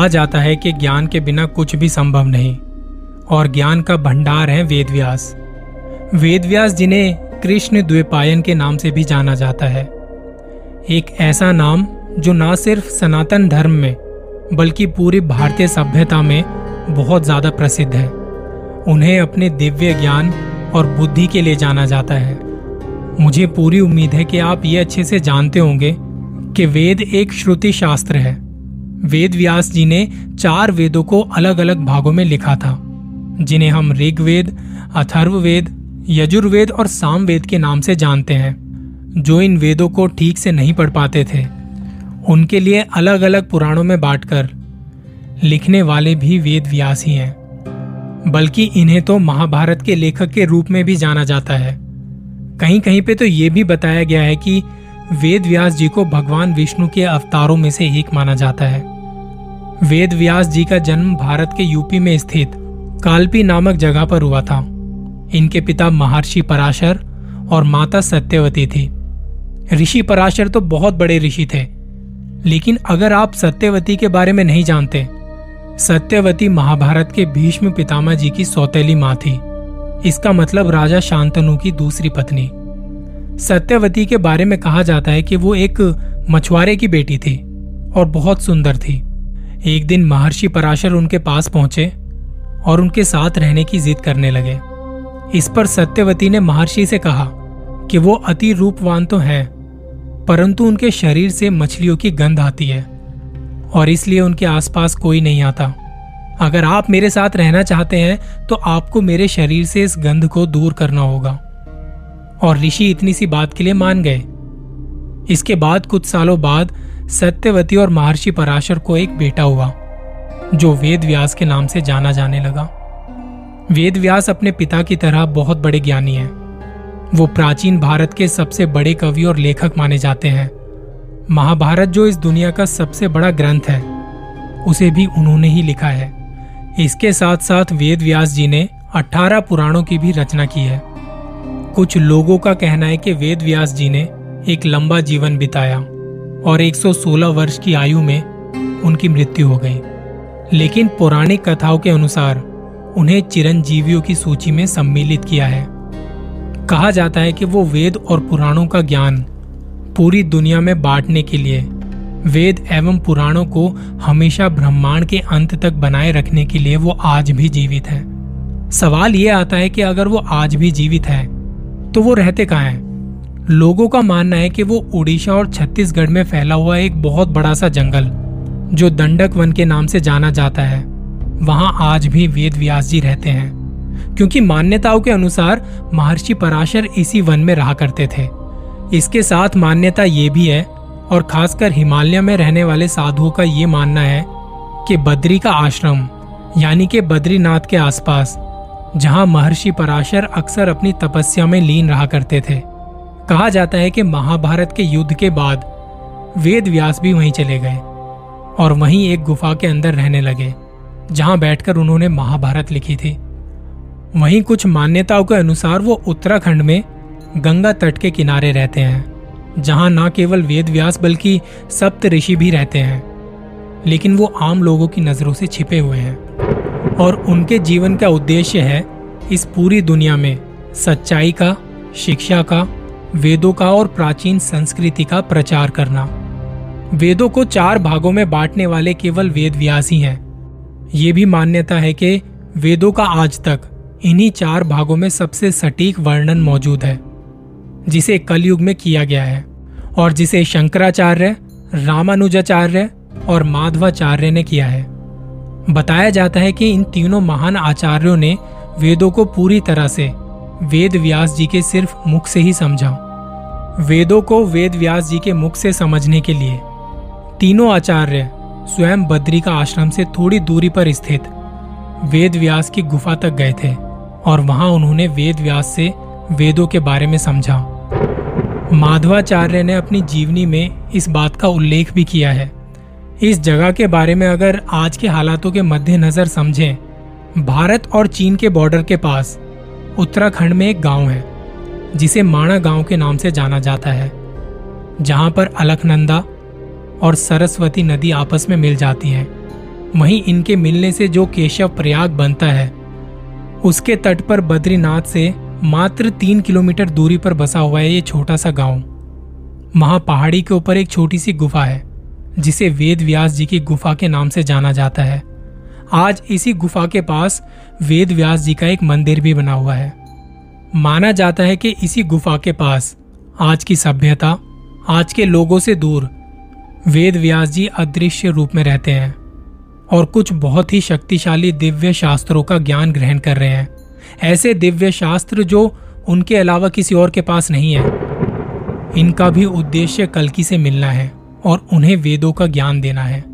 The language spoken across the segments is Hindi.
कहा जाता है कि ज्ञान के बिना कुछ भी संभव नहीं, और ज्ञान का भंडार है वेद व्यास वेद व्यास जिन्हें कृष्ण द्वीपायन के नाम से भी जाना जाता है। एक ऐसा नाम जो ना सिर्फ़ सनातन धर्म में, बल्कि पूरी भारतीय सभ्यता में बहुत ज़्यादा प्रसिद्ध है। उन्हें अपने दिव्य ज्ञान और बुद्धि के लिए जाना जाता है। मुझे पूरी उम्मीद है कि आप ये अच्छे से जानते होंगे कि वेद एक श्रुति शास्त्र है। वेद व्यास जी ने चार वेदों को अलग अलग भागों में लिखा था, जिन्हें हम ऋग्वेद, अथर्ववेद, यजुर्वेद और सामवेद के नाम से जानते हैं, जो इन वेदों को ठीक से नहीं पढ़ पाते थे। उनके लिए अलग अलग पुराणों में बांटकर लिखने वाले भी वेद व्यास ही हैं, बल्कि इन्हें तो महाभारत के लेखक के रूप में भी जाना जाता है। कहीं कहीं पे तो ये भी बताया गया है कि वेद व्यास जी को भगवान विष्णु के अवतारों में से एक माना जाता है। वेद व्यास जी का जन्म भारत के यूपी में स्थित कालपी नामक जगह पर हुआ था। इनके पिता महर्षि पराशर और माता सत्यवती थी। ऋषि पराशर तो बहुत बड़े ऋषि थे, लेकिन अगर आप सत्यवती के बारे में नहीं जानते, सत्यवती महाभारत के भीष्म पितामह जी की सौतेली माँ थी। इसका मतलब राजा शांतनु की दूसरी पत्नी। सत्यवती के बारे में कहा जाता है कि वो एक मछुआरे की बेटी थी और बहुत सुंदर थी। एक दिन महर्षि पराशर उनके पास पहुँचे और उनके साथ रहने की जिद करने लगे। इस पर सत्यवती ने महर्षि से कहा कि वो अति रूपवान तो है, परंतु उनके शरीर से मछलियों की गंध आती है और इसलिए उनके आसपास कोई नहीं आता। अगर आप मेरे साथ रहना चाहते हैं तो आपको मेरे शरीर से इस गंध को दूर करना होगा। और ऋषि इतनी सी बात के लिए मान गए। इसके बाद कुछ सालों बाद सत्यवती और महर्षि पराशर को एक बेटा हुआ, जो वेद व्यास के नाम से जाना जाने लगा। वेद व्यास अपने पिता की तरह बहुत बड़े ज्ञानी हैं। वो प्राचीन भारत के सबसे बड़े कवि और लेखक माने जाते हैं। महाभारत जो इस दुनिया का सबसे बड़ा ग्रंथ है, उसे भी उन्होंने ही लिखा है। इसके साथ साथ वेद व्यास जी ने 18 पुराणों की भी रचना की है। कुछ लोगों का कहना है कि वेद व्यास जी ने एक लंबा जीवन बिताया। और 116 वर्ष की आयु में उनकी मृत्यु हो गई। लेकिन पौराणिक कथाओं के अनुसार उन्हें चिरंजीवियों की सूची में सम्मिलित किया है। कहा जाता है कि वो वेद और पुराणों का ज्ञान पूरी दुनिया में बांटने के लिए वेद एवं पुराणों को हमेशा ब्रह्मांड के अंत तक बनाए रखने के लिए वो आज भी जीवित है। सवाल ये आता है कि अगर वो आज भी जीवित है तो वो रहते कहाँ हैं? लोगों का मानना है कि वो उड़ीसा और छत्तीसगढ़ में फैला हुआ एक बहुत बड़ा सा जंगल, जो दंडक वन के नाम से जाना जाता है। वहाँ आज भी वेद व्यास जी रहते हैं, क्योंकि मान्यताओं के अनुसार महर्षि पराशर इसी वन में रहा करते थे। इसके साथ मान्यता ये भी है, और खासकर हिमालय में रहने वाले साधुओं का ये मानना है कि बद्री का आश्रम, यानी कि बद्रीनाथ के आसपास, जहाँ महर्षि पराशर अक्सर अपनी तपस्या में लीन रहा करते थे। कहा जाता है कि महाभारत के युद्ध के बाद वेद व्यास भी वहीं चले गए और वहीं एक गुफा के अंदर रहने लगे, जहाँ बैठकर उन्होंने महाभारत लिखी थी। वहीं कुछ मान्यताओं के अनुसार वो उत्तराखंड में गंगा तट के किनारे रहते हैं, जहाँ न केवल वेद व्यास बल्कि सप्त ऋषि भी रहते हैं, लेकिन वो आम लोगों की नज़रों से छिपे हुए हैं। और उनके जीवन का उद्देश्य है इस पूरी दुनिया में सच्चाई का, शिक्षा का वेदों का और प्राचीन संस्कृति का प्रचार करना। वेदों को चार भागों में बांटने वाले केवल वेद व्यास ही हैं। ये भी मान्यता है कि वेदों का आज तक इन्हीं चार भागों में सबसे सटीक वर्णन मौजूद है, जिसे कलयुग में किया गया है और जिसे शंकराचार्य, रामानुजाचार्य और माधवाचार्य ने किया है। बताया जाता है कि इन तीनों महान आचार्यों ने वेदों को पूरी तरह से वेद व्यास जी के सिर्फ़ मुख से ही समझा वेदों को वेद व्यास जी के मुख से समझने के लिए तीनों आचार्य स्वयं बद्री का आश्रम से थोड़ी दूरी पर स्थित वेद व्यास की गुफा तक गए थे और वहाँ उन्होंने वेद व्यास से वेदों के बारे में समझा। माधवाचार्य ने अपनी जीवनी में इस बात का उल्लेख भी किया है। इस जगह के बारे में अगर आज के हालातों के मद्देनजर समझें, भारत और चीन के बॉर्डर के पास उत्तराखंड में एक गाँव है, जिसे माणा गाँव के नाम से जाना जाता है, जहाँ पर अलखनंदा और सरस्वती नदी आपस में मिल जाती हैं। वहीं इनके मिलने से जो केशव प्रयाग बनता है, उसके तट पर बद्रीनाथ से मात्र तीन किलोमीटर दूरी पर बसा हुआ है ये छोटा सा गाँव। वहाँ पहाड़ी के ऊपर एक छोटी सी गुफा है, जिसे वेद व्यास जी की गुफा के नाम से जाना जाता है। आज इसी गुफा के पास वेद व्यास जी का एक मंदिर भी बना हुआ है। माना जाता है कि इसी गुफा के पास आज की सभ्यता, आज के लोगों से दूर वेद व्यास जी अदृश्य रूप में रहते हैं और कुछ बहुत ही शक्तिशाली दिव्य शास्त्रों का ज्ञान ग्रहण कर रहे हैं। ऐसे दिव्य शास्त्र जो उनके अलावा किसी और के पास नहीं है, इनका भी उद्देश्य कलकी से मिलना है और उन्हें वेदों का ज्ञान देना है।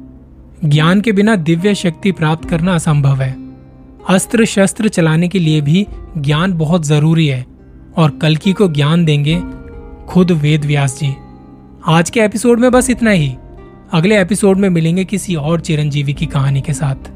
ज्ञान के बिना दिव्य शक्ति प्राप्त करना असंभव है। अस्त्र शस्त्र चलाने के लिए भी ज्ञान बहुत ज़रूरी है, और कलकी को ज्ञान देंगे खुद वेद व्यास जी। आज के एपिसोड में बस इतना ही। अगले एपिसोड में मिलेंगे किसी और चिरंजीवी की कहानी के साथ।